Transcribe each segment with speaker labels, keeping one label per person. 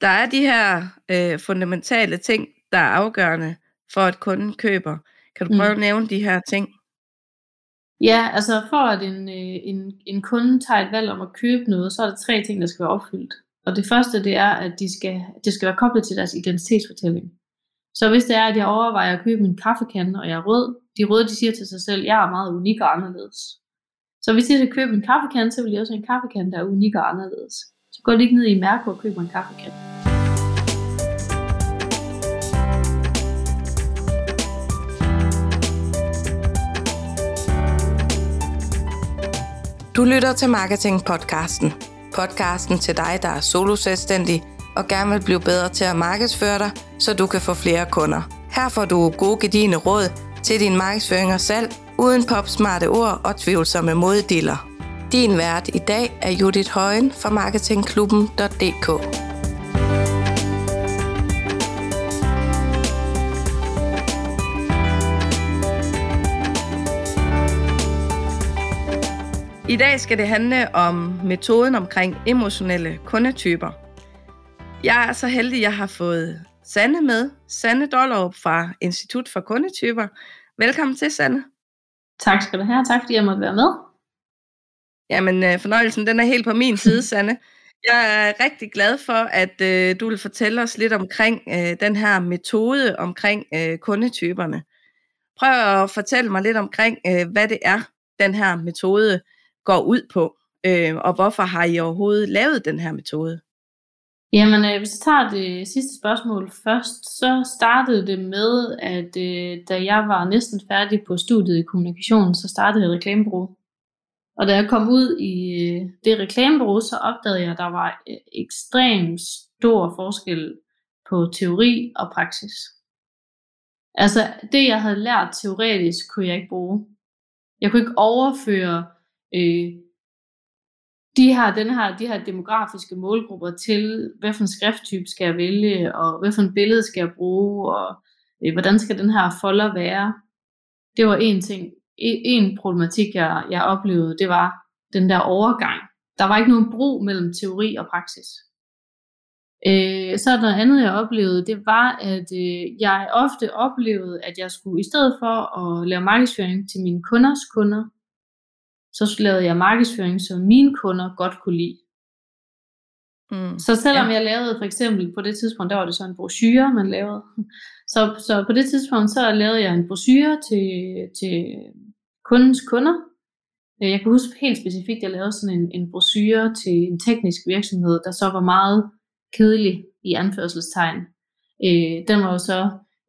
Speaker 1: der er de her øh, fundamentale ting, der er afgørende for, at kunden køber. Kan du prøve mm. at nævne de her ting?
Speaker 2: Ja, altså for at en, øh, en, en kunde tager et valg om at købe noget, så er der tre ting, der skal være opfyldt. Og det første, det er, at de skal, det skal være koblet til deres identitetsfortælling. Så hvis det er, at jeg overvejer at købe en kaffekande, og jeg er rød, de røde, de siger til sig selv, jeg er meget unik og anderledes. Så hvis jeg skal købe en kaffekande, så vil jeg også have en kaffekande, der er unik og anderledes. Så gå lige ned i Mærko og køb en kaffekande.
Speaker 1: Du lytter til Marketing Podcasten. Podcasten til dig, der er solo selvstændig og gerne vil blive bedre til at markedsføre dig, så du kan få flere kunder. Her får du gode gedigende råd til din markedsføring og salg, uden popsmarte ord og tvivlsomme moddiller. Din vært i dag er Judith Højen fra marketingklubben.dk. I dag skal det handle om metoden omkring emotionelle kundetyper. Jeg er så heldig, at jeg har fået Sanne med. Sanne Dollerup fra Institut for Kundetyper. Velkommen til, Sanne.
Speaker 2: Tak skal du have, tak fordi jeg måtte være med.
Speaker 1: Jamen, øh, fornøjelsen den er helt på min side, Sanne. Jeg er rigtig glad for, at øh, du vil fortælle os lidt omkring øh, den her metode omkring øh, kundetyperne. Prøv at fortælle mig lidt omkring, øh, hvad det er, den her metode går ud på, øh, og hvorfor har I overhovedet lavet den her metode?
Speaker 2: Jamen, øh, hvis jeg tager det sidste spørgsmål først, så startede det med, at øh, da jeg var næsten færdig på studiet i kommunikation, så startede jeg reklamebureau. Og da jeg kom ud i øh, det reklamebureau, så opdagede jeg, at der var øh, ekstremt stor forskel på teori og praksis. Altså, det jeg havde lært teoretisk, kunne jeg ikke bruge. Jeg kunne ikke overføre øh, de har den her, de her demografiske målgrupper til, hvad for en skrifttype skal jeg vælge, og hvad for en billede skal jeg bruge, og øh, hvordan skal den her folder være. Det var en ting. E, en problematik, jeg, jeg oplevede, det var den der overgang. Der var ikke nogen bro mellem teori og praksis. Øh, så er der andet, jeg oplevede, det var, at øh, jeg ofte oplevede, at jeg skulle, i stedet for at lave markedsføring til mine kunders kunder, så lavede jeg markedsføring, som mine kunder godt kunne lide. Mm, så selvom ja. jeg lavede for eksempel på det tidspunkt, der var det så en brochure, man lavede. Så, så på det tidspunkt, så lavede jeg en brochure til, til kundens kunder. Øh, jeg kan huske helt specifikt, at jeg lavede sådan en, en brochure til en teknisk virksomhed, der så var meget kedelig i anførselstegn. Øh, den var jo så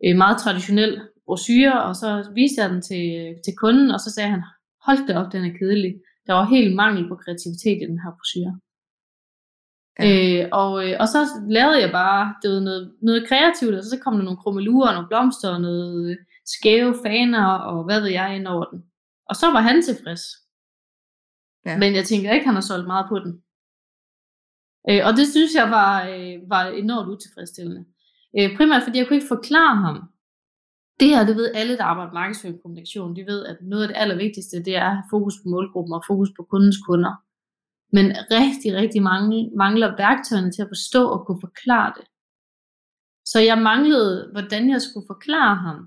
Speaker 2: øh, meget traditionel brochure, og så viste jeg den til, til kunden, og så sagde han, hold det op, den er kedelig. Der var helt mangel på kreativitet i den her brochure. Ja. Øh, og, øh, og så lavede jeg bare det var noget, noget kreativt, og så kom der nogle krummelurer, og nogle blomster, og noget øh, skæve faner, og hvad ved jeg, ind over den. Og så var han tilfreds. Ja. Men jeg tænker ikke, han har solgt meget på den. Øh, og det synes jeg var, øh, var enormt utilfredsstillende. Øh, primært fordi jeg kunne ikke forklare ham, det her, det ved alle, der arbejder med markedsføring og kommunikation. De ved, at noget af det allervigtigste, det er fokus på målgruppen og fokus på kundens kunder. Men rigtig, rigtig mange mangler værktøjerne til at forstå og kunne forklare det. Så jeg manglede, hvordan jeg skulle forklare ham,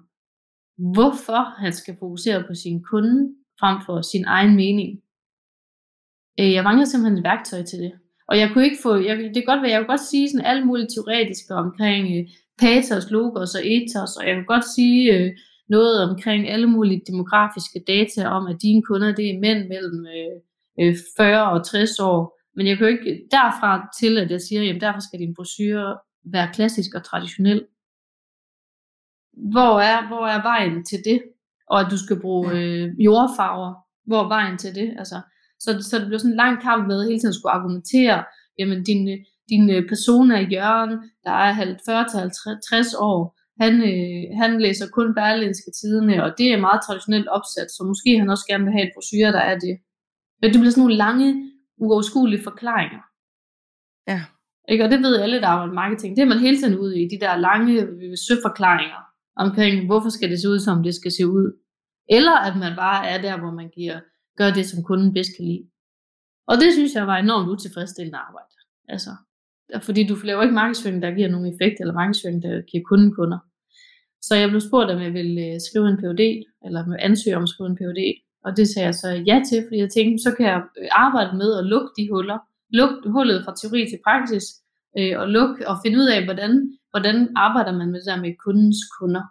Speaker 2: hvorfor han skal fokusere på sin kunde frem for sin egen mening. Øh, jeg mangler simpelthen et værktøj til det. Og jeg kunne ikke få, jeg, det kan godt være, jeg kunne godt sige sådan alt muligt teoretisk omkring øh, pathos, logos og ethos, og jeg kan godt sige øh, noget omkring alle mulige demografiske data om, at dine kunder, det er mænd mellem øh, øh 40 og 60 år. Men jeg kan jo ikke derfra til, at jeg siger, jamen derfor skal din brochure være klassisk og traditionel. Hvor er, hvor er vejen til det? Og at du skal bruge øh, jordfarver. Hvor er vejen til det? Altså, så, så det bliver sådan en lang kamp med at hele tiden skulle argumentere, jamen din, din øh, person er Jørgen, der er 40-50 år, han, øh, han læser kun Berlinske tidene, og det er meget traditionelt opsat, så måske han også gerne vil have en brochure, der er det. Men det bliver sådan nogle lange, uoverskuelige forklaringer.
Speaker 1: Ja.
Speaker 2: Ikke? Og det ved alle, der arbejder marketing. Det er man hele tiden ude i, de der lange øh, søforklaringer omkring, hvorfor skal det se ud, som det skal se ud. Eller at man bare er der, hvor man giver, gør det, som kunden bedst kan lide. Og det synes jeg var enormt utilfredsstillende arbejde. Altså, fordi du laver ikke markedsføring, der giver nogen effekt, eller markedsføring, der giver kunden kunder. Så jeg blev spurgt, om jeg ville øh, skrive en PhD, eller ansøge om at skrive en PhD, og det sagde jeg så ja til, fordi jeg tænkte, så kan jeg øh, arbejde med at lukke de huller, lukke hullet fra teori til praksis, øh, og lukke og finde ud af, hvordan, hvordan arbejder man med det der med kundens kunder.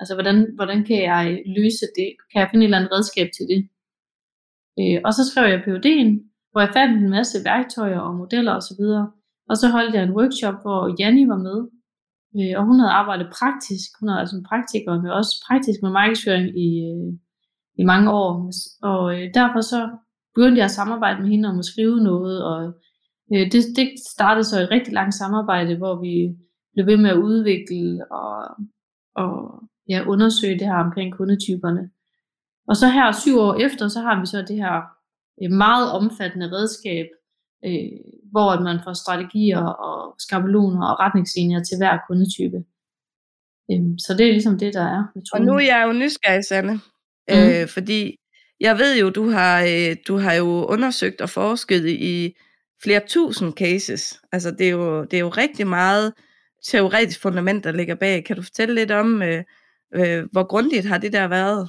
Speaker 2: Altså, hvordan, hvordan kan jeg løse det? Kan jeg finde et eller andet redskab til det? Øh, og så skrev jeg PUD'en, hvor jeg fandt en masse værktøjer og modeller osv. Og, og så holdt jeg en workshop, hvor Janni var med, øh, og hun havde arbejdet praktisk, hun havde altså en praktiker, men også praktisk med markedsføring i, øh, i mange år. Og øh, derfor så begyndte jeg at samarbejde med hende om at skrive noget, og øh, det, det startede så et rigtig langt samarbejde, hvor vi blev ved med at udvikle og, og ja, undersøge det her omkring kundetyperne. Og så her syv år efter, så har vi så det her øh, meget omfattende redskab, øh, hvor man får strategier og skabeloner og retningslinjer til hver kundetype. Øh, så det er ligesom det, der er.
Speaker 1: Og nu er jeg jo nysgerrig, Sanne, mm. øh, fordi jeg ved jo, du har, øh, du har jo undersøgt og forsket i flere tusind cases. Altså det er jo, det er jo rigtig meget teoretisk fundament, der ligger bag. Kan du fortælle lidt om, øh, øh, hvor grundigt har det der været?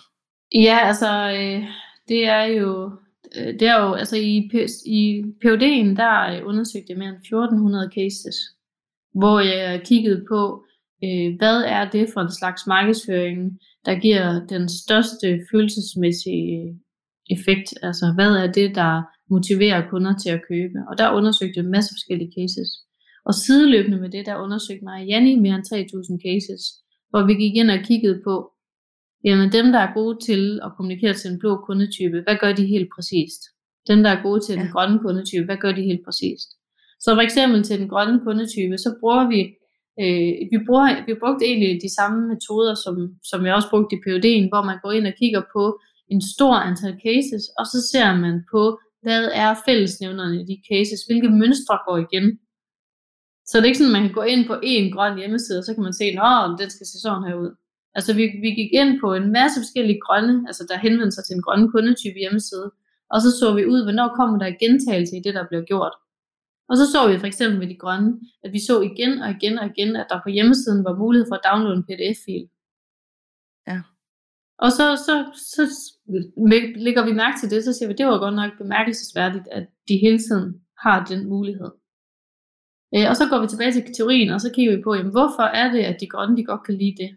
Speaker 2: Ja, altså, øh, det er jo, øh, det er jo, altså i, i PUD'en, der øh, undersøgte jeg mere end 1400 cases, hvor jeg kiggede på, øh, hvad er det for en slags markedsføring, der giver den største følelsesmæssige effekt, altså hvad er det, der motiverer kunder til at købe, og der undersøgte jeg en masse forskellige cases. Og sideløbende med det, der undersøgte mig Janni mere end 3000 cases, hvor vi gik ind og kiggede på, Jamen dem, der er gode til at kommunikere til en blå kundetype, hvad gør de helt præcist? Dem, der er gode til ja. den grønne kundetype, hvad gør de helt præcist? Så for eksempel til den grønne kundetype, så bruger vi, øh, vi, bruger, vi brugte egentlig de samme metoder, som, som jeg også brugte i PUD'en, hvor man går ind og kigger på en stor antal cases, og så ser man på, hvad er fællesnævnerne i de cases, hvilke mønstre går igen. Så det er ikke sådan, at man kan gå ind på en grøn hjemmeside, og så kan man se, at den skal se sådan her ud. Altså vi, vi gik ind på en masse forskellige grønne, altså der henvendte sig til en grønne kundetype hjemmeside, og så så vi ud, hvornår kommer der gentagelse i det, der blev gjort. Og så så vi for eksempel med de grønne, at vi så igen og igen og igen, at der på hjemmesiden var mulighed for at downloade en pdf-fil. Og så, så, så lægger vi mærke til det, så siger vi, det var godt nok bemærkelsesværdigt, at de hele tiden har den mulighed. Øh, og så går vi tilbage til teorien, og så kigger vi på, jamen, hvorfor er det, at de grønne de godt kan lide det?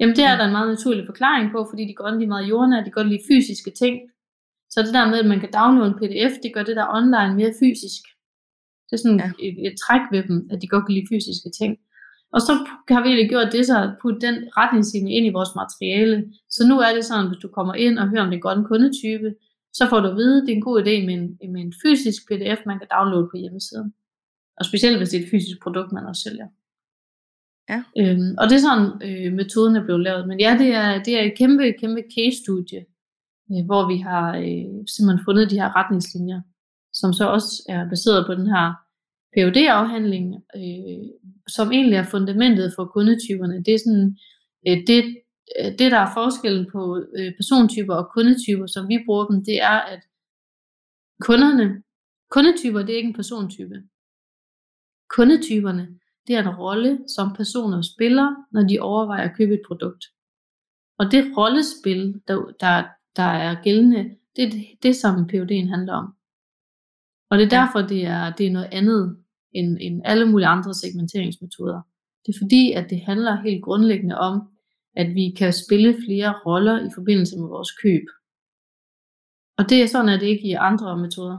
Speaker 2: Jamen det er der en meget naturlig forklaring på, fordi de grønne de er meget jordnære, de godt lide fysiske ting. Så det der med, at man kan downloade en pdf, det gør det der online mere fysisk. Det er sådan ja. et, et træk ved dem, at de godt kan lide fysiske ting. Og så har vi egentlig gjort det så, at putte den retningslinje ind i vores materiale. Så nu er det sådan, at hvis du kommer ind og hører om den grønne kundetype, så får du at vide, at det er en god idé med en, med en fysisk pdf, man kan downloade på hjemmesiden. Og specielt hvis det er et fysisk produkt, man også sælger.
Speaker 1: Ja.
Speaker 2: Øhm, og det er sådan, øh, metoden er blevet lavet. Men ja, det er, det er et kæmpe, kæmpe case-studie, øh, hvor vi har øh, simpelthen fundet de her retningslinjer, som så også er baseret på den her phd afhandling øh, som egentlig er fundamentet for kundetyperne. Det er sådan, øh, det, øh, det der er forskellen på øh, persontyper og kundetyper, som vi bruger dem, det er, at kunderne, kundetyper, det er ikke en persontype. Kundetyperne, det er en rolle, som personer spiller, når de overvejer at købe et produkt. Og det rollespil, der, der, der er gældende, det er det, som PUD'en handler om. Og det er derfor, det er, det er noget andet end, end alle mulige andre segmenteringsmetoder. Det er fordi, at det handler helt grundlæggende om, at vi kan spille flere roller i forbindelse med vores køb. Og det er sådan, at det ikke i andre metoder.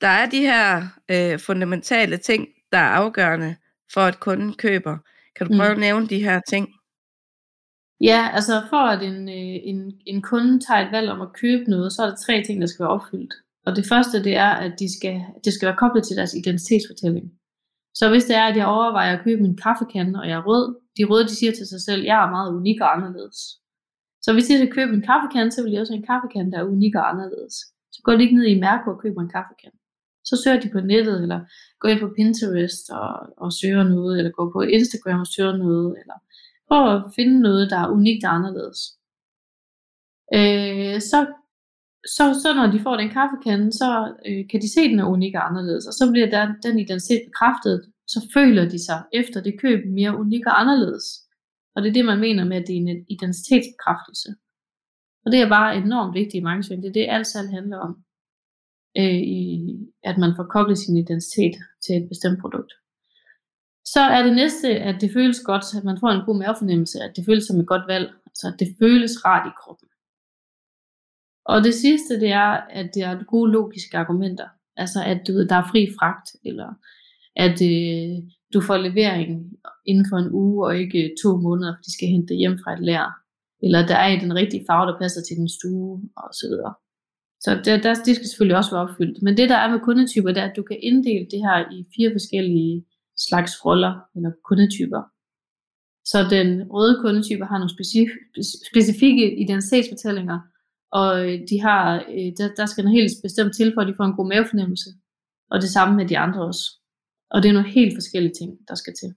Speaker 1: Der er de her øh, fundamentale ting, der er afgørende for, at kunden køber. Kan du prøve mm. at nævne de her ting?
Speaker 2: Ja, altså for at en, øh, en, en kunde tager et valg om at købe noget, så er der tre ting, der skal være opfyldt. Og det første, det er, at de skal, det skal være koblet til deres identitetsfortælling. Så hvis det er, at jeg overvejer at købe min kaffekande, og jeg er rød, de røde, de siger til sig selv, jeg er meget unik og anderledes. Så hvis jeg skal købe en kaffekande, så vil jeg også have en kaffekande, der er unik og anderledes. Så går de ikke ned i Mærko og køber en kaffekande så søger de på nettet, eller går ind på Pinterest og, og søger noget, eller går på Instagram og søger noget, eller prøver at finde noget, der er unikt og anderledes. Øh, så så, så når de får den kaffekande, så øh, kan de se, at den er unik og anderledes, og så bliver der, den identitet bekræftet, så føler de sig efter det køb mere unik og anderledes. Og det er det, man mener med, at det er en identitetsbekræftelse. Og det er bare enormt vigtigt i markedsføring. Det er det, alt salg handler om. Øh, i, at man får koblet sin identitet til et bestemt produkt. Så er det næste, at det føles godt, at man får en god mavefornemmelse, at det føles som et godt valg. Så at det føles rart i kroppen. Og det sidste, det er, at det er gode logiske argumenter. Altså, at du ved, der er fri fragt, eller at øh, du får levering inden for en uge, og ikke to måneder, fordi de skal hente det hjem fra et lær. Eller der er i den rigtige farve, der passer til din stue, og så videre. Så der, der, det skal selvfølgelig også være opfyldt. Men det, der er med kundetyper, det er, at du kan inddele det her i fire forskellige slags roller, eller kundetyper. Så den røde kundetype har nogle specif- specifikke identitetsfortællinger, og øh, de har, øh, der, der skal noget helt bestemt til, for at de får en god mavefornemmelse. Og det samme med de andre også. Og det er nogle helt forskellige ting, der skal til.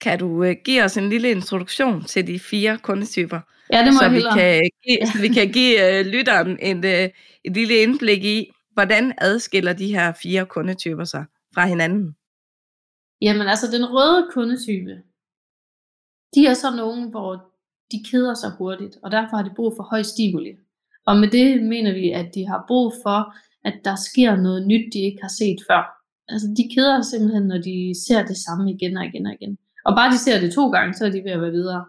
Speaker 1: Kan du uh, give os en lille introduktion til de fire kundetyper?
Speaker 2: Ja, det må
Speaker 1: så
Speaker 2: jeg
Speaker 1: vi
Speaker 2: hellere.
Speaker 1: kan give, så vi kan give uh, lytteren en, uh, et lille indblik i, hvordan adskiller de her fire kundetyper sig fra hinanden?
Speaker 2: Jamen altså, den røde kundetype, de er så nogen, hvor de keder sig hurtigt, og derfor har de brug for høj stimuli. Og med det mener vi, at de har brug for, at der sker noget nyt, de ikke har set før. Altså, de keder sig simpelthen, når de ser det samme igen og igen og igen. Og bare de ser det to gange, så er de ved at være videre.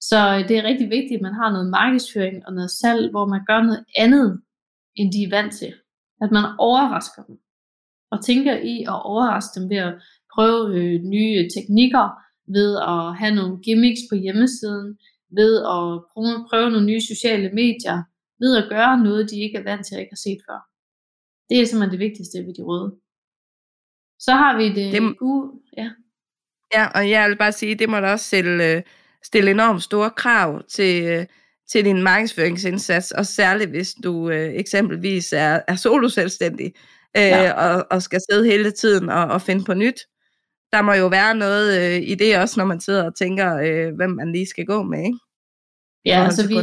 Speaker 2: Så øh, det er rigtig vigtigt, at man har noget markedsføring og noget salg, hvor man gør noget andet, end de er vant til. At man overrasker dem. Og tænker i at overraske dem ved at prøve øh, nye teknikker, ved at have nogle gimmicks på hjemmesiden, ved at prøve, prøve nogle nye sociale medier, ved at gøre noget, de ikke er vant til at ikke har set før. Det er simpelthen det vigtigste ved de røde. Så har vi det,
Speaker 1: Det-
Speaker 2: gule, ja.
Speaker 1: Ja, og jeg vil bare sige, det må da også stille, øh, stille enormt store krav til, øh, til din markedsføringsindsats, og særligt hvis du øh, eksempelvis er, er soloselvstændig, øh,
Speaker 2: Ja.
Speaker 1: og, og skal sidde hele tiden og, og finde på nyt. Der må jo være noget øh, i det også, når man sidder og tænker, øh, hvem man lige skal gå med, ikke?
Speaker 2: Ja, altså vi,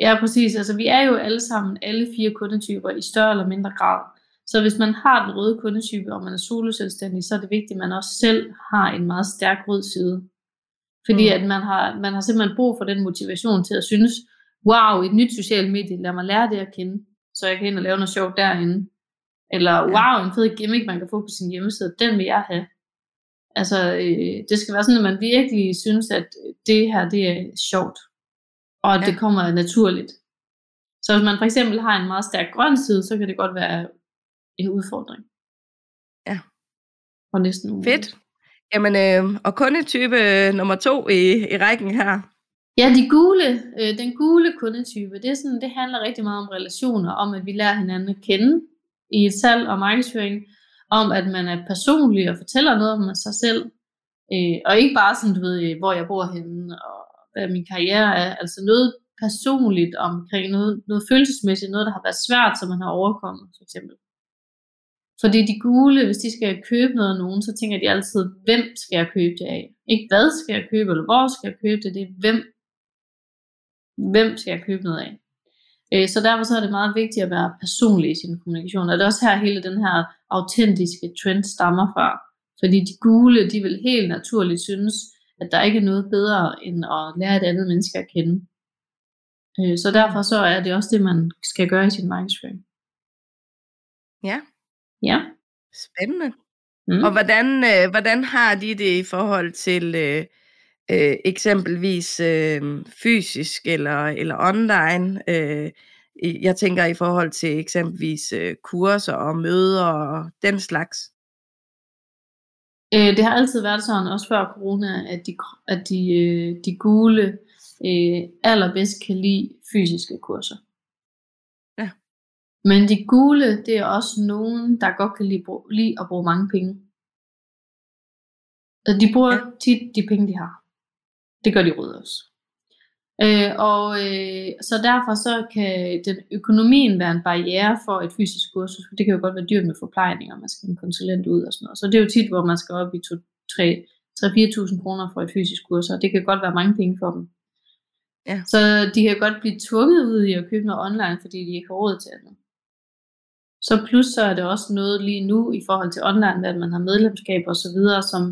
Speaker 2: ja, præcis. Altså vi er jo alle sammen, alle fire kundetyper i større eller mindre grad. Så hvis man har den røde kundetype, og man er soloselvstændig, så er det vigtigt, at man også selv har en meget stærk rød side. Fordi
Speaker 1: mm.
Speaker 2: at man har, man har simpelthen brug for den motivation til at synes, wow, et nyt socialt medie, lad mig lære det at kende, så jeg kan ind og lave noget sjovt derinde. Eller wow, en fed gimmick, man kan få på sin hjemmeside, den vil jeg have. Altså, øh, det skal være sådan, at man virkelig synes, at det her, det er sjovt. Og at
Speaker 1: Ja.
Speaker 2: det kommer naturligt. Så hvis man for eksempel har en meget stærk grøn side, så kan det godt være en udfordring.
Speaker 1: Ja.
Speaker 2: Og næsten umuligt.
Speaker 1: Fedt. Jamen, øh, og kundetype øh, nummer to i, i rækken her.
Speaker 2: Ja, de gule, øh, den gule kundetype, det, er sådan, det handler rigtig meget om relationer, om at vi lærer hinanden at kende i et salg og markedsføring, om at man er personlig og fortæller noget om sig selv, øh, og ikke bare sådan, du ved, hvor jeg bor henne, og hvad min karriere er, altså noget personligt omkring noget, noget følelsesmæssigt, noget, der har været svært, som man har overkommet, for eksempel. Fordi de gule, hvis de skal købe noget af nogen, så tænker de altid, hvem skal jeg købe det af? Ikke hvad skal jeg købe, eller hvor skal jeg købe det, det er hvem hvem skal jeg købe noget af? Øh, Så derfor så er det meget vigtigt at være personlig i sin kommunikation. Og det er også her hele den her autentiske trend stammer fra. Fordi de gule, de vil helt naturligt synes, at der ikke er noget bedre end at lære et andet menneske at kende. Øh, Så derfor så er det også det, man skal gøre i sin markedsføring.
Speaker 1: Ja.
Speaker 2: Ja.
Speaker 1: Spændende.
Speaker 2: Mm.
Speaker 1: Og hvordan, øh, hvordan har de det i forhold til øh, øh, eksempelvis øh, fysisk eller, eller online? Øh, jeg tænker i forhold til eksempelvis øh, kurser og møder og den slags.
Speaker 2: Øh, det har altid været sådan, også før corona, at de, at de, øh, de gule øh, allerbedst kan lide fysiske kurser.
Speaker 1: Ja.
Speaker 2: Men de gule, det er også nogen, der godt kan lide, lide at bruge mange penge. De bruger
Speaker 1: ja.
Speaker 2: tit de penge, de har. Det gør de røde også. Øh, og øh, så derfor så kan den økonomien være en barriere for et fysisk kursus. for Det kan jo godt være dyrt med forplejninger, man skal have en konsulent ud og sådan noget. Så det er jo tit, hvor man skal op i 3-4.000 kroner for et fysisk kursus, og det kan godt være mange penge for dem.
Speaker 1: Ja.
Speaker 2: Så de kan godt blive tvunget ud i at købe noget online, fordi de ikke har råd til andet. Så plus så er det også noget lige nu i forhold til online, at man har medlemskab og så videre, som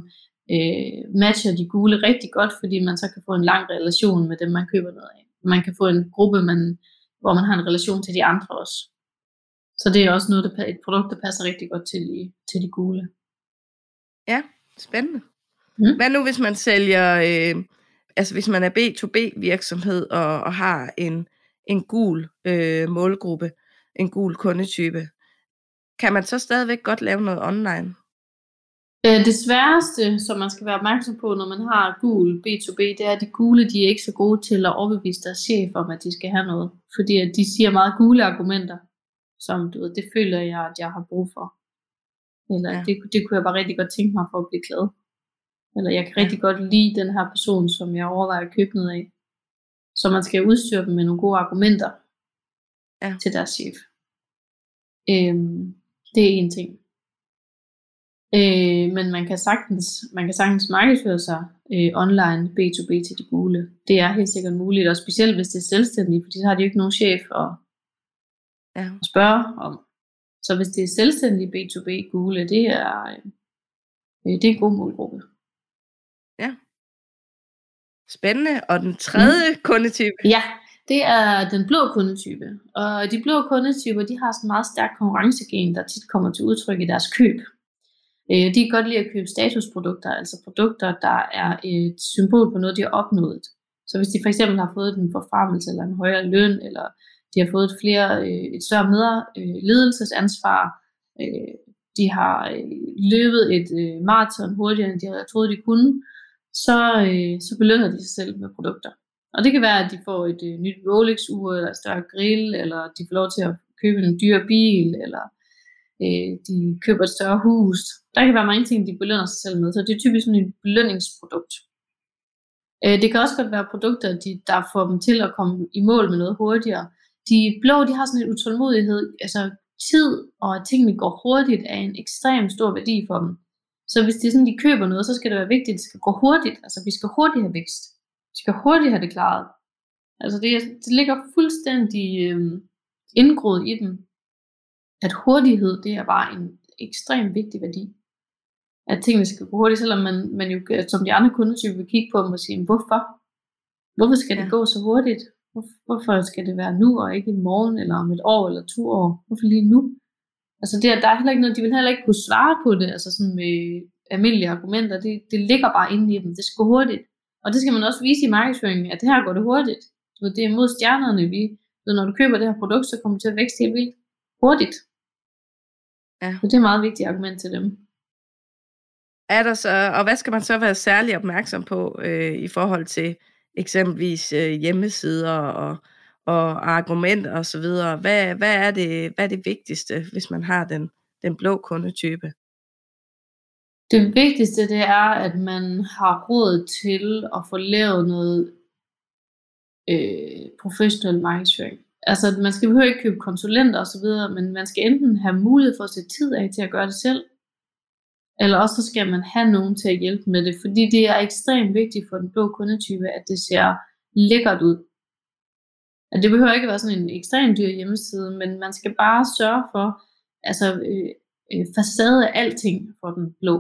Speaker 2: øh, matcher de gule rigtig godt, fordi man så kan få en lang relation med dem, man køber noget af. Man kan få en gruppe, man, hvor man har en relation til de andre også. Så det er også noget, der, et produkt, der passer rigtig godt til, de, til de gule.
Speaker 1: Ja, spændende.
Speaker 2: Mm.
Speaker 1: Hvad nu, hvis man sælger, øh, altså hvis man er B2B virksomhed og, og har en, en gul øh, målgruppe, en gul kundetype, kan man så stadigvæk godt lave noget online?
Speaker 2: Øh, det sværeste, som man skal være opmærksom på, når man har gul B2B, det er, at de gule de er ikke så gode til at overbevise deres chef om, at de skal have noget. Fordi at de siger meget gule argumenter, som du ved, det føler jeg, at jeg har brug for. Eller
Speaker 1: Ja.
Speaker 2: ja. det, det kunne jeg bare rigtig godt tænke mig for at blive glad. Eller jeg kan rigtig godt lide den her person, som jeg overvejer at købe noget af. Så man skal udstyre dem med nogle gode argumenter
Speaker 1: Ja.
Speaker 2: til deres chef. Øhm, det er en ting. Øh, men man kan sagtens, man kan sagtens markedsføre sig øh, online B2B til de gule. Det er helt sikkert muligt, og specielt hvis det er selvstændige, fordi så har de jo ikke nogen chef at,
Speaker 1: Ja.
Speaker 2: at spørge om. Så hvis det er selvstændige B2B gule, det er, øh, det er en god målgruppe.
Speaker 1: Spændende. Og den tredje mm. kundetype?
Speaker 2: Ja, det er den blå kundetype. Og de blå kundetyper, de har sådan en meget stærk konkurrencegen, der tit kommer til udtryk i deres køb. Øh, De kan godt lide at købe statusprodukter, altså produkter, der er et symbol på noget, de har opnået. Så hvis de for eksempel har fået en forfremmelse eller en højere løn, eller de har fået et, flere, øh, et større øh, ledelsesansvar, øh, de har øh, løbet et øh, maraton hurtigere, end de havde troet, de kunne, så, øh, så belønner de sig selv med produkter. Og det kan være, at de får et øh, nyt Rolex-ur, eller et større grill, eller de får lov til at købe en dyr bil, eller øh, de køber et større hus. Der kan være mange ting, de belønner sig selv med, så det er typisk sådan et belønningsprodukt. Øh, det kan også godt være produkter, de, der får dem til at komme i mål med noget hurtigere. De blå, de har sådan en utålmodighed, altså tid og at tingene går hurtigt er en ekstrem stor værdi for dem. Så hvis det er sådan, de køber noget, så skal det være vigtigt, at det skal gå hurtigt. Altså vi skal hurtigt have vækst. Vi skal hurtigt have det klaret. Altså det, det ligger fuldstændig øh, indgroet i dem, at hurtighed, det er bare en ekstremt vigtig værdi. At tingene skal gå hurtigt, selvom man, man jo, som de andre kundetyper, vil kigge på dem og sige, hvorfor? Hvorfor skal det
Speaker 1: Ja.
Speaker 2: gå så hurtigt? Hvor- Hvorfor skal det være nu, og ikke i morgen, eller om et år, eller to år? Hvorfor lige nu? Altså det, er- der er heller ikke noget, de vil heller ikke kunne svare på det, altså sådan med almindelige argumenter. Det, det ligger bare inde i dem. Det skal gå hurtigt. Og det skal man også vise i markedsføringen, at det her går det hurtigt. Ved, det er mod stjernerne. Vi, ved, når du køber det her produkt, så kommer det til at vækste helt vildt hurtigt.
Speaker 1: Ja.
Speaker 2: Så det er et meget vigtigt argument til dem.
Speaker 1: Er der så, og hvad skal man så være særlig opmærksom på øh, i forhold til eksempelvis øh, hjemmesider og, og argumenter og så videre? Hvad, hvad, er det, hvad er det vigtigste, hvis man har den, den blå kundetype?
Speaker 2: Det vigtigste det er, at man har råd til at få lavet noget øh, professionel markedsføring. Altså, man skal behøve ikke købe konsulenter osv., men man skal enten have mulighed for at sætte tid af til at gøre det selv, eller også så skal man have nogen til at hjælpe med det, fordi det er ekstremt vigtigt for den blå kundetype, at det ser lækkert ud. At det behøver ikke at være sådan en ekstremt dyr hjemmeside, men man skal bare sørge for, altså øh, øh, facade af alting for den blå.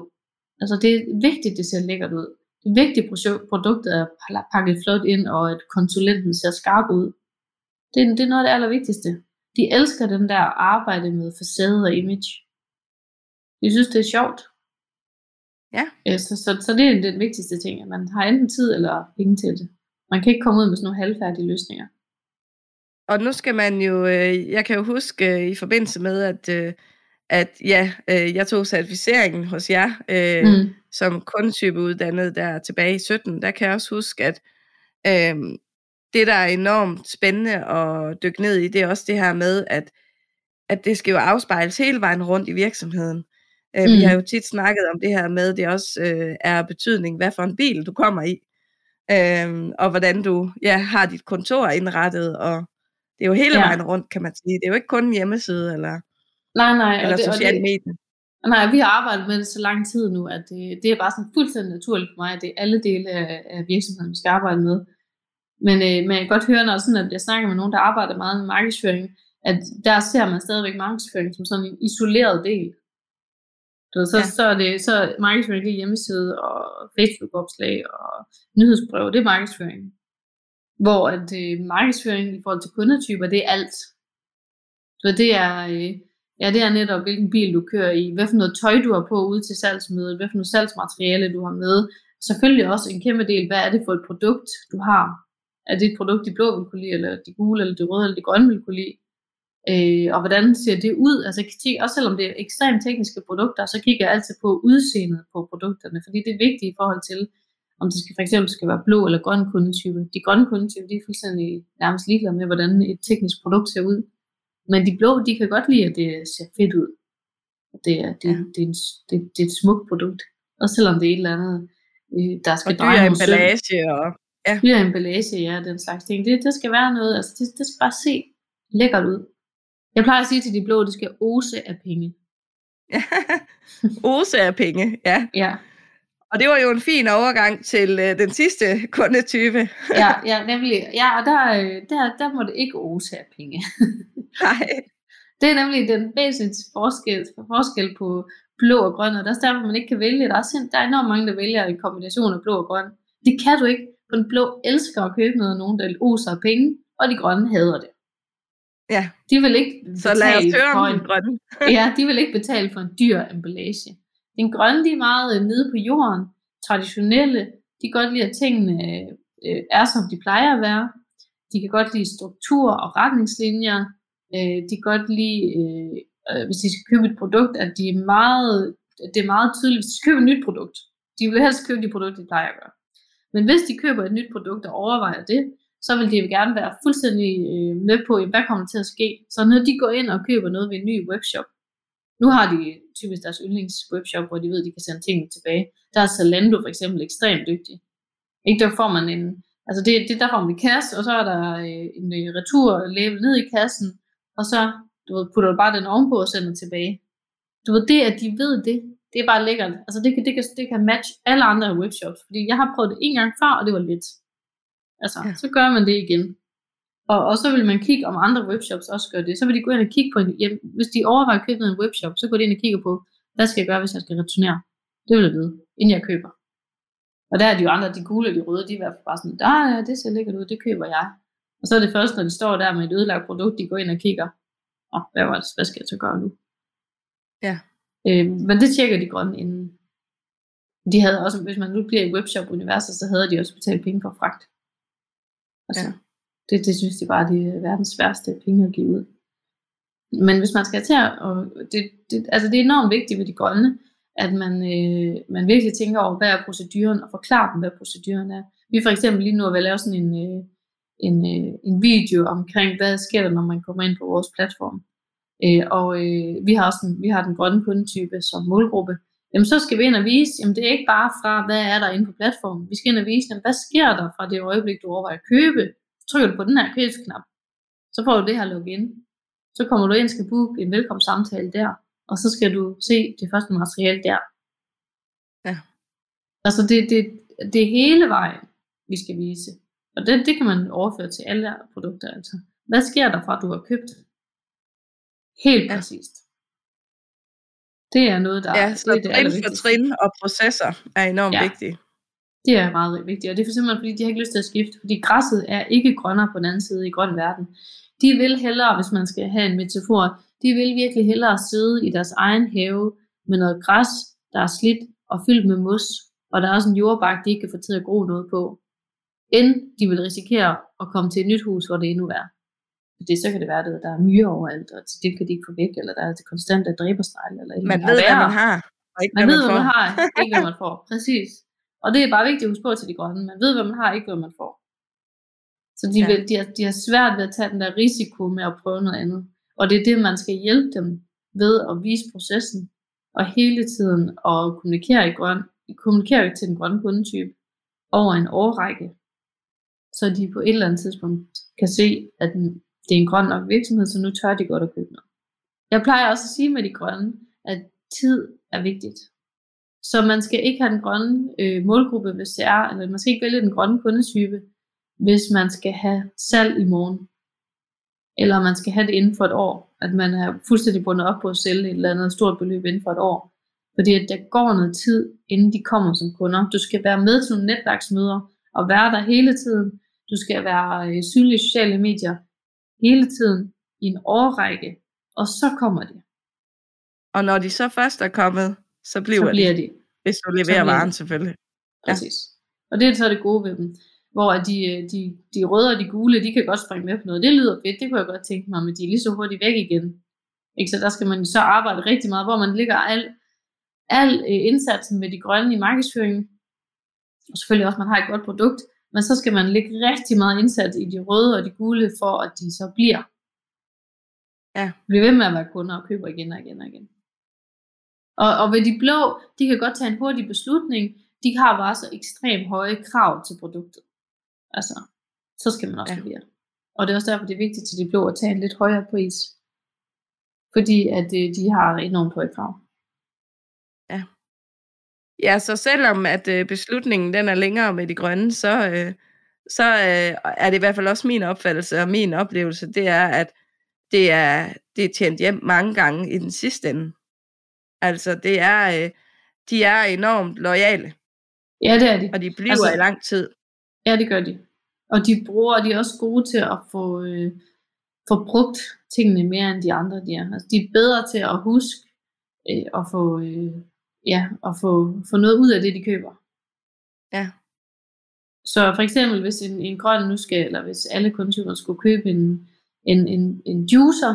Speaker 2: Altså det er vigtigt, det ser lækkert ud. Det er vigtigt, at produktet er pakket flot ind, og at konsulenten ser skarp ud. Det, er- det er noget af det allervigtigste. De elsker den der arbejde med facade og image. De synes, det er sjovt.
Speaker 1: Ja.
Speaker 2: Øh, Så, så, så det er den vigtigste ting, at man har enten tid eller penge til det. Man kan ikke komme ud med sådan nogle halvfærdige løsninger.
Speaker 1: Og nu skal man jo, øh, jeg kan jo huske øh, i forbindelse med, at, at ja, jeg tog certificeringen hos jer mm. Som kundetypeuddannet der tilbage i 17, der kan jeg også huske, at øh, det, der er enormt spændende at dykke ned i, det er også det her med, at, at det skal jo afspejles hele vejen rundt i virksomheden. Øh, mm. Vi har jo tit snakket om det her med, at det også øh, er betydning, hvad for en bil du kommer i, øh, og hvordan du ja, har dit kontor indrettet, og det er jo hele
Speaker 2: Ja.
Speaker 1: vejen rundt, kan man sige. Det er jo ikke kun en hjemmeside eller,
Speaker 2: Nej, nej.
Speaker 1: eller
Speaker 2: og det, og
Speaker 1: sociale medier.
Speaker 2: nej, vi har arbejdet med det så lang tid nu, at det, det er bare sådan fuldstændig naturligt for mig, at det er alle dele af, af virksomheden, vi skal arbejde med. Men, øh, men jeg kan godt høre, når sådan, at jeg snakker med nogen, der arbejder meget med markedsføring, at der ser man stadigvæk markedsføring som sådan en isoleret del. Du ved, så, ja. så er det så markedsføring det hjemmeside og Facebook-opslag og nyhedsbrev, det er markedsføring. Hvor at øh, markedsføring i forhold til kundetyper, det er alt. Så det er, øh, ja, det er netop, hvilken bil du kører i, hvad for noget tøj du har på ude til salgsmødet, hvad for noget salgsmateriale du har med. Selvfølgelig også en kæmpe del, hvad er det for et produkt, du har. Er det et produkt, de blå vil kunne lide, eller de gule, eller de røde, eller de grønne vil kunne lide? Øh, og hvordan ser det ud? Altså, også selvom det er ekstremt tekniske produkter, så kigger jeg altid på udseendet på produkterne, fordi det er vigtigt i forhold til, om det skal, for eksempel skal være blå eller grøn kundetype. De grønne kundetyper, de er fuldstændig nærmest ligeglade med, hvordan et teknisk produkt ser ud. Men de blå, de kan godt lide, at det ser fedt ud. Det er, det, ja. det, er, en, det, det er et smukt produkt. Og selvom det er et eller andet, øh, der skal
Speaker 1: og dreje noget emballage og...
Speaker 2: Ja. Dyr emballage, ja, den slags ting. Det, det skal være noget, altså det, det skal bare se lækkert ud. Jeg plejer at sige til de blå, at det skal ose af penge.
Speaker 1: ose af penge, ja.
Speaker 2: Ja.
Speaker 1: Og det var jo en fin overgang til uh, den sidste kundetype.
Speaker 2: ja, ja, nemlig. Ja, og der, øh, der, der må det ikke ose af penge.
Speaker 1: Nej.
Speaker 2: Det er nemlig den væsentlige forskel, forskel på blå og grøn, og der er derfor, man ikke kan vælge. Der er, sind, der er enormt mange, der vælger en kombination af blå og grøn. Det kan du ikke, for den blå elsker at købe noget af nogen, der oser af penge, og de grønne hader det.
Speaker 1: Ja.
Speaker 2: De vil ikke
Speaker 1: Så lad os høre om den grønne.
Speaker 2: ja, de vil ikke betale for en dyr emballage. Den grønne, de er meget øh, nede på jorden, traditionelle. De kan godt lide, at tingene øh, er, som de plejer at være. De kan godt lide struktur og retningslinjer. Øh, de kan godt lide, øh, øh, hvis de skal købe et produkt, at de er meget, det er meget tydeligt, hvis de skal købe et nyt produkt. De vil helst købe de produkter, de plejer at gøre. Men hvis de køber et nyt produkt og overvejer det, så vil de jo gerne være fuldstændig øh, med på, hvad kommer til at ske. Så når de går ind og køber noget ved en ny workshop, nu har de typisk deres yndlingswebshop, hvor de ved, at de kan sende tingene tilbage. Der er Zalando for eksempel ekstremt dygtig. Ikke, der får man en, altså det, det der får man en kasse, og så er der øh, en øh, retur-label ned i kassen, og så du ved, putter du bare den ovenpå og sender tilbage. Du ved, det at de ved det, det er bare lækkert. Altså det kan, det kan, det kan matche alle andre workshops, fordi jeg har prøvet det en gang før, og det var lidt. Altså, ja. så gør man det igen. Og, og så vil man kigge, om andre webshops også gør det. Så vil de gå ind og kigge på, en, ja, hvis de overvejer at købe en webshop, så går de ind og kigger på, hvad skal jeg gøre, hvis jeg skal returnere? Det vil jeg vide, inden jeg køber. Og der er de jo andre, de gule og de røde, de er i hvert fald bare sådan, der ja, det ser lækkert ud, det køber jeg. Og så er det først, når de står der med et ødelagt produkt, de går ind og kigger, oh, hvad, var det, hvad skal jeg så gøre nu?
Speaker 1: Ja.
Speaker 2: Øh, men det tjekker de grønne inden. De havde også, hvis man nu bliver i webshop-universet, så havde de også betalt penge for fragt. Altså, ja. det, det synes de bare, det er verdens værste penge at give ud. Men hvis man skal til at, og det, det, altså det er enormt vigtigt ved de grønne, at man, øh, man virkelig tænker over, hvad er proceduren, og forklarer dem, hvad proceduren er. Vi for eksempel lige nu vil lave sådan en, øh, en, øh, en video omkring, hvad sker der, når man kommer ind på vores platform. Øh, og øh, vi har også en, vi har den grønne kundetype som målgruppe, jamen så skal vi ind og vise, jamen det er ikke bare fra, hvad er der inde på platformen. Vi skal ind og vise, jamen, hvad sker der fra det øjeblik, du overvejer at købe. Så trykker du på den her købsknap, så får du det her login. Så kommer du ind og skal booke en velkommen samtale der, og så skal du se det første materiale der.
Speaker 1: Ja.
Speaker 2: Altså det, det, det er hele vejen, vi skal vise. Og det, det kan man overføre til alle produkter. Altså. Hvad sker der fra, du har købt? Helt ja. præcist. Det er noget, der
Speaker 1: ja, så
Speaker 2: det er
Speaker 1: trin for trin og processer er enormt ja. vigtige.
Speaker 2: Det er meget vigtigt, og det er simpelthen, fordi de har ikke lyst til at skifte, fordi græsset er ikke grønnere på den anden side i grøn verden. De vil hellere, hvis man skal have en metafor, de vil virkelig hellere sidde i deres egen have med noget græs, der er slidt og fyldt med mos, og der er også en jordbak, de ikke kan få til at gro noget på, end de vil risikere at komme til et nyt hus, hvor det endnu er. Fordi så kan det være, at der er myre overalt, og det kan de ikke få væk, eller der er det konstante dræbersnegle. Eller
Speaker 1: man ved, hvad man har.
Speaker 2: Og ikke, man ved, hvad man har, ikke hvad man får. Præcis. Og det er bare vigtigt at huske på til de grønne. Man ved, hvad man har, ikke hvad man får. Så de, ja. vil, de, har, de har svært ved at tage den der risiko med at prøve noget andet. Og det er det, man skal hjælpe dem ved at vise processen, og hele tiden at kommunikere, i grøn, kommunikere til den grønne kundetype over en årrække, så de på et eller andet tidspunkt kan se, at det er en grøn nok virksomhed, så nu tør de godt at købe noget. Jeg plejer også at sige med de grønne, at tid er vigtigt. Så man skal ikke have den grønne øh, målgruppe, hvis det er, eller man skal ikke vælge den grønne kundetype, hvis man skal have salg i morgen, eller man skal have det inden for et år, at man er fuldstændig bundet op på at sælge et eller andet stort beløb inden for et år. Fordi at der går noget tid, inden de kommer som kunder. Du skal være med til nogle netværksmøder, og være der hele tiden. Du skal være øh, synlig i sociale medier hele tiden i en årrække, og så kommer de.
Speaker 1: Og når de så først er kommet, så bliver,
Speaker 2: så bliver
Speaker 1: de.
Speaker 2: de.
Speaker 1: Hvis du leverer varen selvfølgelig.
Speaker 2: Præcis. Og det er så det gode ved dem. Hvor de, øh, de, de røde og de gule, de kan godt springe med på noget. Det lyder fedt, det kunne jeg godt tænke mig, men de er lige så hurtigt væk igen. Ikke? Så der skal man så arbejde rigtig meget, hvor man ligger al, al øh, indsatsen med de grønne i markedsføringen. Og selvfølgelig også, man har et godt produkt, men så skal man lægge rigtig meget indsats i de røde og de gule, for at de så bliver.
Speaker 1: Ja.
Speaker 2: Bliv ved med at være kunder og køber igen og igen og igen. Og, og ved de blå, de kan godt tage en hurtig beslutning, de har bare så ekstremt høje krav til produktet. Altså, så skal man også ja. levere. Og det er også derfor, det er vigtigt til de blå at tage en lidt højere pris. Fordi at øh, de har enormt høje krav.
Speaker 1: Ja. Så selvom at øh, beslutningen den er længere med de grønne, så, øh, så øh, er det i hvert fald også min opfattelse og min oplevelse, det er, at det er, det er tjent hjem mange gange i den sidste ende. Altså, det er, øh, de er enormt lojale.
Speaker 2: Ja, det er de.
Speaker 1: Og de bliver altså, i lang tid.
Speaker 2: Ja, det gør de. Og de bruger, de er også gode til at få, øh, få brugt tingene mere end de andre, de er. Altså, de er bedre til at huske øh, og få, øh, ja, at få, få noget ud af det, de køber.
Speaker 1: Ja.
Speaker 2: Så for eksempel, hvis en, en grøn nu skal, eller hvis alle konsumenter skulle købe en, en, en, en juicer,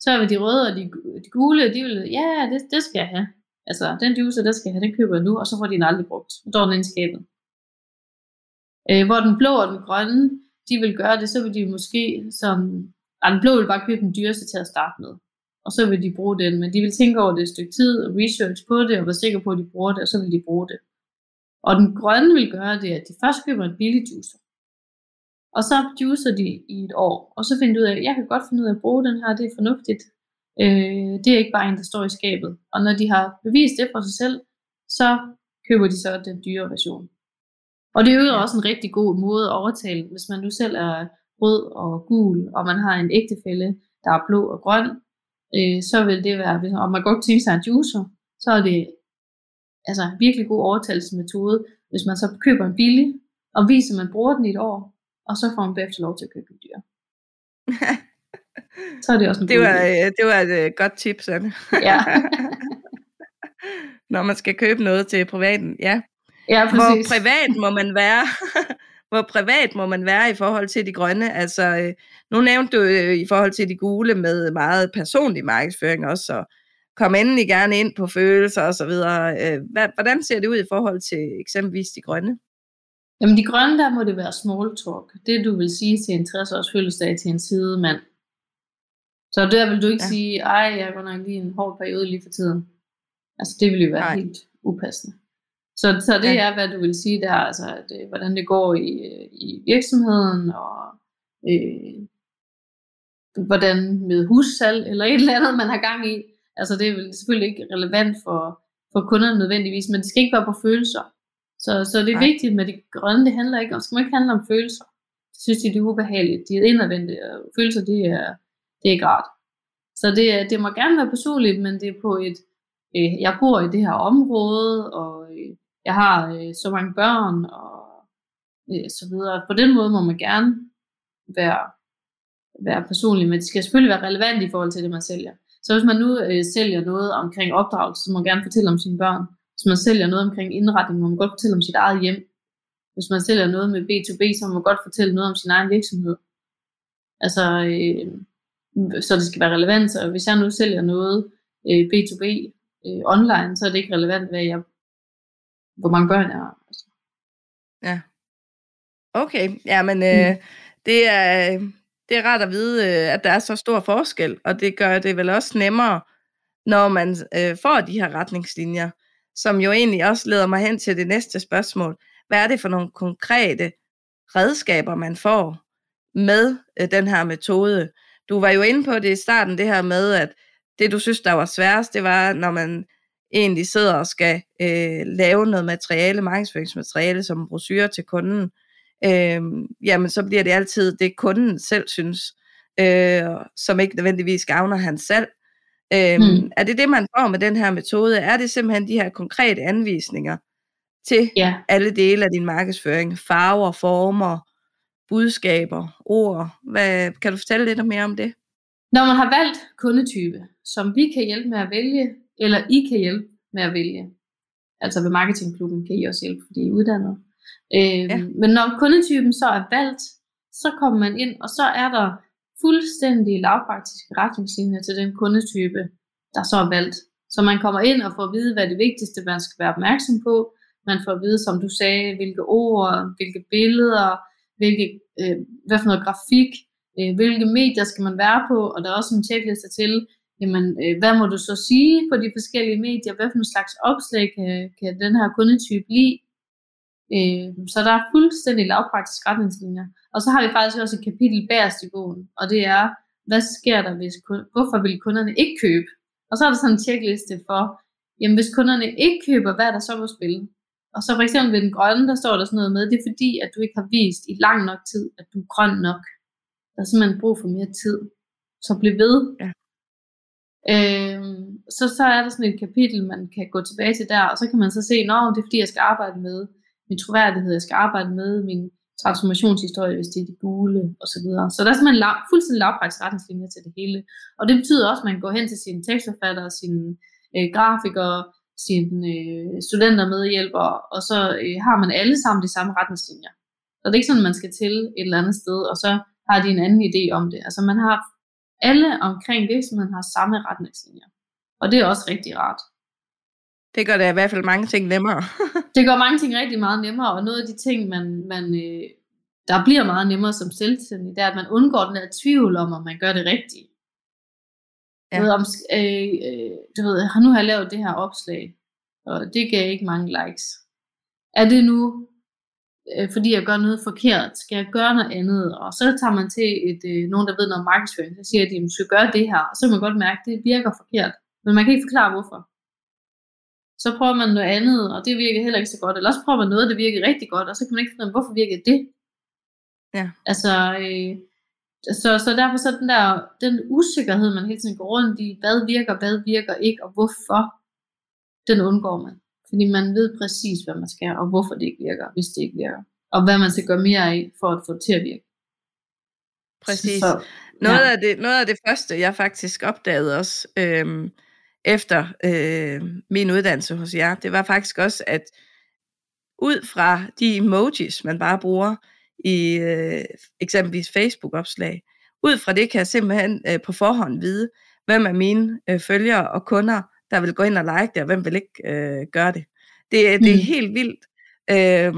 Speaker 2: så vil de røde og de, de gule, de vil, ja, det, det skal jeg have. Altså, den juicer, der skal jeg have, den køber jeg nu, og så får de den aldrig brugt. Så står den i skabet. Øh, hvor den blå og den grønne, de vil gøre det, så vil de måske som, ah, den blå vil bare købe den dyreste til at starte med. Og så vil de bruge den, men de vil tænke over det et stykke tid, og research på det, og være sikre på, at de bruger det, og så vil de bruge det. Og den grønne vil gøre det, at de først køber en billig juicer. Og så juicer de i et år, og så finder de ud af, at jeg kan godt finde ud af at bruge den her, det er fornuftigt. Øh, det er ikke bare en, der står i skabet. Og når de har bevist det for sig selv, så køber de så den dyre version. Og det er jo også en rigtig god måde at overtale, hvis man nu selv er rød og gul, og man har en ægtefælle, der er blå og grøn, øh, så vil det være, og man godt tænke sig en juicer, så er det altså en virkelig god overtalelsesmetode, hvis man så køber en billig, og viser, at man bruger den i et år, og så får man bagefter lov til at købe en dyr. så er det også en
Speaker 1: det var, idé. Øh, det var et uh, godt tip, Anne.
Speaker 2: ja.
Speaker 1: Når man skal købe noget til privaten, ja.
Speaker 2: Ja, præcis.
Speaker 1: Hvor privat må man være? Hvor privat må man være i forhold til de grønne? Altså, øh, nu nævnte du øh, i forhold til de gule med meget personlig markedsføring også, og kom endelig gerne ind på følelser og så videre. Øh, hvordan ser det ud i forhold til eksempelvis de grønne?
Speaker 2: Jamen de grønne, der må det være small talk. Det du vil sige til en 60 års fødselsdag til en sidemand. Så der vil du ikke ja. sige, ej, jeg går nok lige en hård periode lige for tiden. Altså det vil jo være Nej. helt upassende. Så, så det ja. er, hvad du vil sige der, altså at, øh, hvordan det går i, øh, i virksomheden, og øh, hvordan med hussalg, eller et eller andet, man har gang i. Altså det er vel selvfølgelig ikke relevant for, for kunderne nødvendigvis, men det skal ikke være på følelser. Så, så det er Nej. vigtigt med det grønne, det handler ikke om, skal man ikke handle om følelser. Det synes de, det er ubehageligt. De er indadvendte, og følelser, det er, det er ikke rart. Så det, det må gerne være personligt, men det er på et, øh, jeg bor i det her område, og jeg har øh, så mange børn og øh, så videre. På den måde må man gerne være, være personlig, men det skal selvfølgelig være relevant i forhold til det, man sælger. Så hvis man nu øh, sælger noget omkring opdragelse, så må man gerne fortælle om sine børn. Hvis man sælger noget omkring indretning, må man godt fortælle om sit eget hjem. Hvis man sælger noget med B2B, så må man godt fortælle noget om sin egen virksomhed. Altså, øh, så det skal være relevant. Så hvis jeg nu sælger noget øh, B2B øh, online, så er det ikke relevant, hvad jeg hvor mange børn jeg har. Altså.
Speaker 1: Ja. Okay, ja, men øh, mm. det, er, det er rart at vide, øh, at der er så stor forskel, og det gør det vel også nemmere, når man øh, får de her retningslinjer, som jo egentlig også leder mig hen til det næste spørgsmål. Hvad er det for nogle konkrete redskaber, man får med øh, den her metode? Du var jo inde på det i starten, det her med, at det du synes, der var sværest, det var, når man egentlig sidder og skal øh, lave noget materiale, markedsføringsmateriale som brochure til kunden. øh, jamen så bliver det altid det, kunden selv synes, øh, som ikke nødvendigvis gavner hans salg. Øh, mm. Er det det, man får med den her metode? Er det simpelthen de her konkrete anvisninger til
Speaker 2: Ja.
Speaker 1: alle dele af din markedsføring? Farver, former, budskaber, ord. Hvad, kan du fortælle lidt mere om det?
Speaker 2: Når man har valgt kundetype, som vi kan hjælpe med at vælge, eller I kan hjælpe med at vælge, altså ved Marketingklubben kan I også hjælpe, fordi I er uddannet. Øh,
Speaker 1: Ja.
Speaker 2: Men når kundetypen så er valgt, så kommer man ind, og så er der fuldstændig lavpraktiske retningslinjer til den kundetype, der så er valgt. Så man kommer ind og får at vide, hvad det vigtigste, man skal være opmærksom på. Man får at vide, som du sagde, hvilke ord, hvilke billeder, hvilke, øh, hvad for noget grafik, øh, hvilke medier skal man være på, og der er også en checkliste til, jamen, øh, hvad må du så sige på de forskellige medier, hvad for en slags opslag kan, kan den her kundetype lide. Øh, så der er fuldstændig lavpraktiske retningslinjer. Og så har vi faktisk også et kapitel bagerst i bogen, og det er, hvad sker der, hvis hvorfor vil kunderne ikke købe? Og så er der sådan en checkliste for, jamen hvis kunderne ikke køber, hvad er der så på spil? Og så for eksempel ved den grønne, der står der sådan noget med, det er fordi, at du ikke har vist i lang nok tid, at du er grøn nok. Der er simpelthen brug for mere tid. Så bliv ved.
Speaker 1: Ja.
Speaker 2: Øh, så, så er der sådan et kapitel, man kan gå tilbage til der, og så kan man så se, at det er fordi, jeg skal arbejde med min troværdighed, jeg skal arbejde med min transformationshistorie, hvis det er de gule, og så videre. Så der er simpelthen lav, fuldstændig lavpraktisk retningslinjer til det hele. Og det betyder også, at man går hen til sine tekstforfattere, sine øh, grafikere, sine øh, studenter medhjælpere, og så øh, har man alle sammen de samme retningslinjer. Så det er ikke sådan, at man skal til et eller andet sted, og så har de en anden idé om det. Altså man har alle omkring virksomheden har samme retningslinjer. Og det er også rigtig rart.
Speaker 1: Det gør det i hvert fald mange ting nemmere.
Speaker 2: Det gør mange ting rigtig meget nemmere, og noget af de ting, man, man, øh, der bliver meget nemmere som selvstændig, det er, at man undgår den der tvivl om, om man gør det rigtigt.
Speaker 1: Ja.
Speaker 2: Ved, om, øh, øh, du ved, "Ah, nu har jeg lavet det her opslag, og det gav ikke mange likes. Er det nu, øh, fordi jeg gør noget forkert? Skal jeg gøre noget andet? Og så tager man til et, øh, nogen, der ved noget om markedsføring, så siger de, at du skal gøre det her, og så kan man godt mærke, at det virker forkert. Men man kan ikke forklare, hvorfor. Så prøver man noget andet, og det virker heller ikke så godt. Eller også prøver man noget, der virker rigtig godt, og så kan man ikke finde ud af, hvorfor virker det.
Speaker 1: Ja.
Speaker 2: Altså, øh, så, så derfor så den der den usikkerhed, man hele tiden går rundt i, hvad virker, hvad virker ikke, og hvorfor, den undgår man. Fordi man ved præcis, hvad man skal, og hvorfor det ikke virker, hvis det ikke virker. Og hvad man skal gøre mere af, for at få det til at virke.
Speaker 1: Præcis.
Speaker 2: Så,
Speaker 1: Noget,
Speaker 2: ja.
Speaker 1: af det, noget af det første, jeg faktisk opdagede også øhm, efter øh, min uddannelse hos jer, det var faktisk også, at ud fra de emojis, man bare bruger i øh, eksempelvis Facebook-opslag, ud fra det kan jeg simpelthen øh, på forhånd vide, hvem af mine øh, følgere og kunder, der vil gå ind og like det, og hvem vil ikke øh, gøre det. Det, det er
Speaker 2: Mm.
Speaker 1: helt vildt, øh,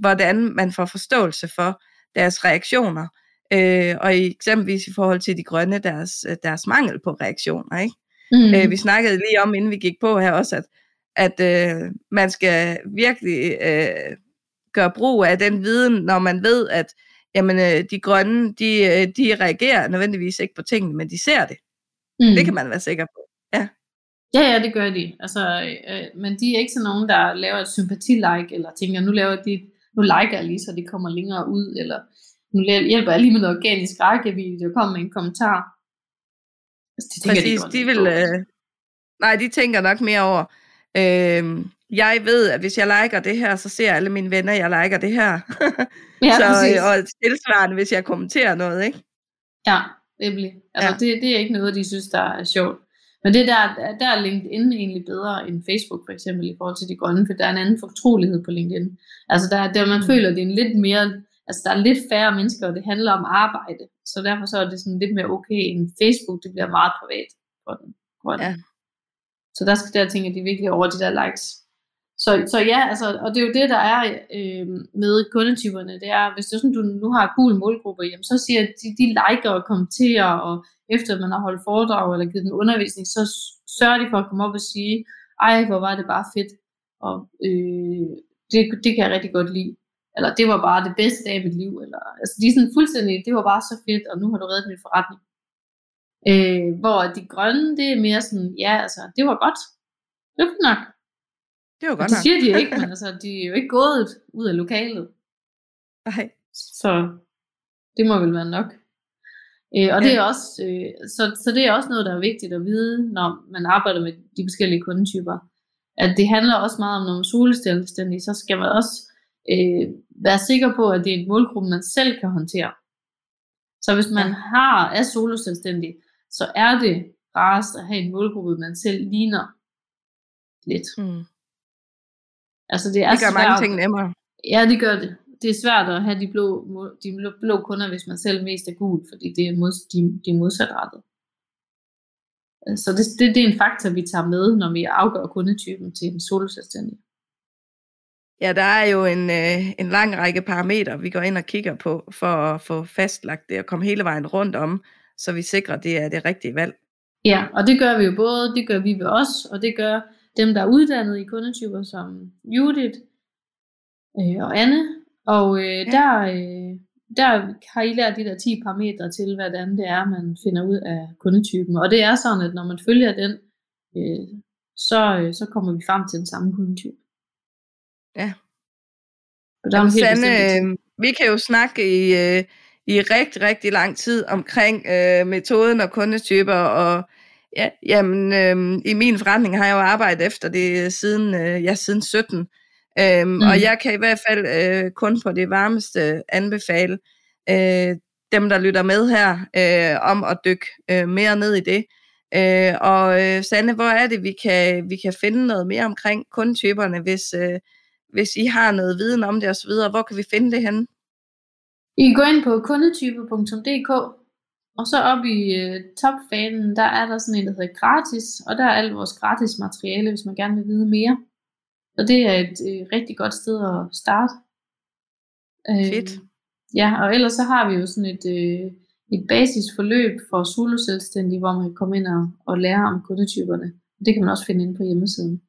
Speaker 1: hvordan man får forståelse for deres reaktioner, øh, og i, eksempelvis i forhold til de grønne, deres, øh, deres mangel på reaktioner. Ikke?
Speaker 2: Mm.
Speaker 1: Øh, vi snakkede lige om, inden vi gik på her også, at, at øh, man skal virkelig øh, gøre brug af den viden, når man ved, at jamen, øh, de grønne, de, øh, de reagerer nødvendigvis ikke på tingene, men de ser det.
Speaker 2: mm.
Speaker 1: Det kan man være sikker på.
Speaker 2: Ja, ja, det gør de. Altså, øh, men de er ikke sådan nogen, der laver et sympati-like, eller tænker, nu laver de, nu liker jeg lige, så det kommer længere ud, eller nu hjælper jeg lige med noget organisk rækkevidde, og kommer med en kommentar. Altså, det tænker
Speaker 1: Præcis, de
Speaker 2: ikke
Speaker 1: vil, øh, nej, de tænker nok mere over, øh, jeg ved, at hvis jeg liker det her, så ser alle mine venner, jeg liker det her.
Speaker 2: ja,
Speaker 1: så,
Speaker 2: præcis.
Speaker 1: øh, og tilsvarende, hvis jeg kommenterer noget, ikke?
Speaker 2: Ja, nemlig. Altså,
Speaker 1: Ja.
Speaker 2: ja. det, det er ikke noget, de synes, der er sjovt. Men det der, der er LinkedIn egentlig bedre end Facebook for eksempel i forhold til de grønne, for der er en anden fortrolighed på LinkedIn. Altså der, der man
Speaker 1: Mm.
Speaker 2: føler, det er en lidt mere, altså der er lidt færre mennesker, og det handler om arbejde. Så derfor så er det sådan lidt mere okay end Facebook, det bliver meget privat for den grønne.
Speaker 1: Ja.
Speaker 2: Så der, skal, der tænker de virkelig over de der likes. Så, så ja, altså, og det er jo det, der er øh, med kundetyperne, det er, hvis det er sådan, du nu har gul målgruppe, jamen, så siger de, de liker og kommenterer, og efter man har holdt foredrag eller givet dem undervisning, så sørger de for at komme op og sige, ej, hvor var det bare fedt, og øh, det, det kan jeg rigtig godt lide, eller det var bare det bedste dag i mit liv, eller, altså de er sådan fuldstændig, det var bare så fedt, og nu har du reddet min forretning. Øh, hvor de grønne, det er mere sådan, ja, altså, det var godt, det var nok,
Speaker 1: Det var
Speaker 2: og
Speaker 1: godt
Speaker 2: det
Speaker 1: nok.
Speaker 2: siger de ikke, men altså, de er jo ikke gået ud af lokalet.
Speaker 1: Nej.
Speaker 2: Så det må vel være nok. Øh, og ja. det er også, øh, så, så det er også noget, der er vigtigt at vide, når man arbejder med de forskellige kundetyper. At det handler også meget om, når man så skal man også øh, være sikker på, at det er en målgruppe, man selv kan håndtere. Så hvis man har er soloselvstændig, så er det rarest at have en målgruppe, man selv ligner lidt.
Speaker 1: Mm.
Speaker 2: Altså det, er
Speaker 1: det gør
Speaker 2: svært.
Speaker 1: mange ting nemmere.
Speaker 2: Ja, det gør det. Det er svært at have de blå, de blå kunder, hvis man selv mest er gul, fordi det er mod, de, de er modsatrettet. Så det, det, det er en faktor, vi tager med, når vi afgør kundetypen til en soloselvstændig.
Speaker 1: Ja, der er jo en, øh, en lang række parametre, vi går ind og kigger på, for at få fastlagt det og komme hele vejen rundt om, så vi sikrer, at det er det rigtige valg.
Speaker 2: Ja, og det gør vi jo både, det gør vi ved os, og det gør dem, der er uddannet i kundetyper som Judith øh, og Anne. Og øh, ja. der, øh, der har I lært de der 10 parametre til, hvordan det er, man finder ud af kundetypen. Og det er sådan, at når man følger den, øh, så, øh, så kommer vi frem til den samme kundetype.
Speaker 1: Ja.
Speaker 2: Og der er
Speaker 1: Jamen, Sanne, øh, vi kan jo snakke i, øh, i rigtig, rigtig lang tid omkring øh, metoden og kundetyper, og ja, jamen, øh, i min forretning har jeg jo arbejdet efter det siden, øh, ja, siden 17. Øhm, mm. Og jeg kan i hvert fald øh, kun på det varmeste anbefale øh, dem, der lytter med her, øh, om at dykke øh, mere ned i det. Øh, og øh, Sanne, hvor er det, vi kan, vi kan finde noget mere omkring kundetyperne, hvis, øh, hvis I har noget viden om det osv.? Hvor kan vi finde det henne?
Speaker 2: I kan gå ind på kundetype.dk, og så op i øh, topfanen, der er der sådan en, der hedder gratis, og der er alt vores gratis materiale, hvis man gerne vil vide mere. Og det er et øh, rigtig godt sted at starte.
Speaker 1: Fedt.
Speaker 2: Øh, ja, og ellers så har vi jo sådan et, øh, et basisforløb for solo-selvstændige, hvor man kan komme ind og, og lære om kundetyperne. Det kan man også finde inde på hjemmesiden.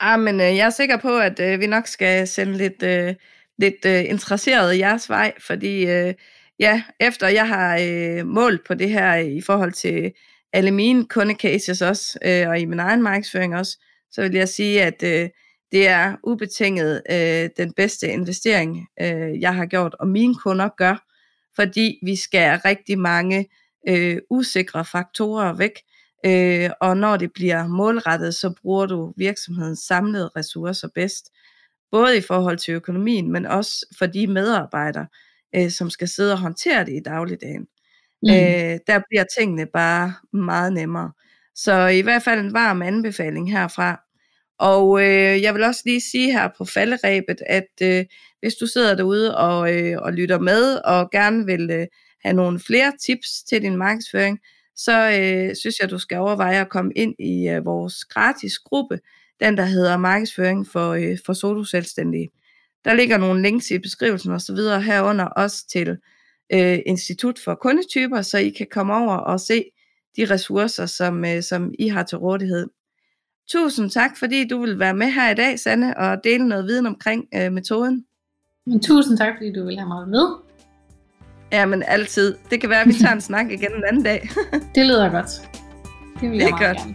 Speaker 1: Ah, men øh, jeg er sikker på, at øh, vi nok skal sende lidt, øh, lidt øh, interesseret i jeres vej, fordi øh, ja, efter jeg har øh, målt på det her i forhold til alle mine kundecases også, øh, og i min egen markedsføring også, så vil jeg sige, at øh, det er ubetinget øh, den bedste investering, øh, jeg har gjort, og mine kunder gør, fordi vi skal rigtig mange øh, usikre faktorer væk, Øh, og når det bliver målrettet, så bruger du virksomhedens samlede ressourcer bedst. Både i forhold til økonomien, men også for de medarbejdere, øh, som skal sidde og håndtere det i dagligdagen. Mm. Øh, der bliver tingene bare meget nemmere. Så i hvert fald en varm anbefaling herfra. Og øh, jeg vil også lige sige her på falderæbet, at øh, hvis du sidder derude og, øh, og lytter med og gerne vil øh, have nogle flere tips til din markedsføring, så øh, synes jeg, du skal overveje at komme ind i øh, vores gratis gruppe, den der hedder markedsføring for, øh, for solo-selvstændige. Der ligger nogle links i beskrivelsen osv. herunder også til øh, Institut for Kundetyper, så I kan komme over og se de ressourcer, som, øh, som I har til rådighed. Tusind tak, fordi du vil være med her i dag, Sanne, og dele noget viden omkring øh, metoden.
Speaker 2: Men tusind tak, fordi du vil have mig med.
Speaker 1: Ja, men altid. Det kan være, at vi tager en snak igen en anden dag.
Speaker 2: det lyder godt.
Speaker 1: Det, vil det er godt. Gerne.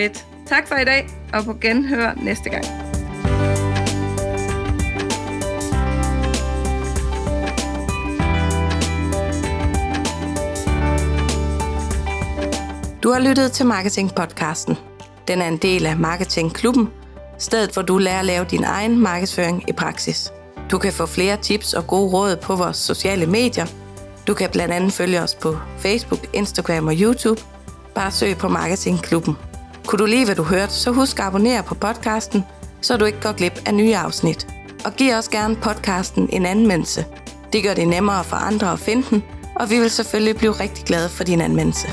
Speaker 1: Fedt. Tak for i dag, og på genhør næste gang. Du har lyttet til Marketing Podcasten. Den er en del af Marketing Klubben, stedet hvor du lærer at lave din egen markedsføring i praksis. Du kan få flere tips og gode råd på vores sociale medier. Du kan blandt andet følge os på Facebook, Instagram og YouTube. Bare søg på Marketingklubben. Kunne du lide, hvad du hørte, så husk at abonnere på podcasten, så du ikke går glip af nye afsnit. Og giv også gerne podcasten en anmeldelse. Det gør det nemmere for andre at finde den, og vi vil selvfølgelig blive rigtig glade for din anmeldelse.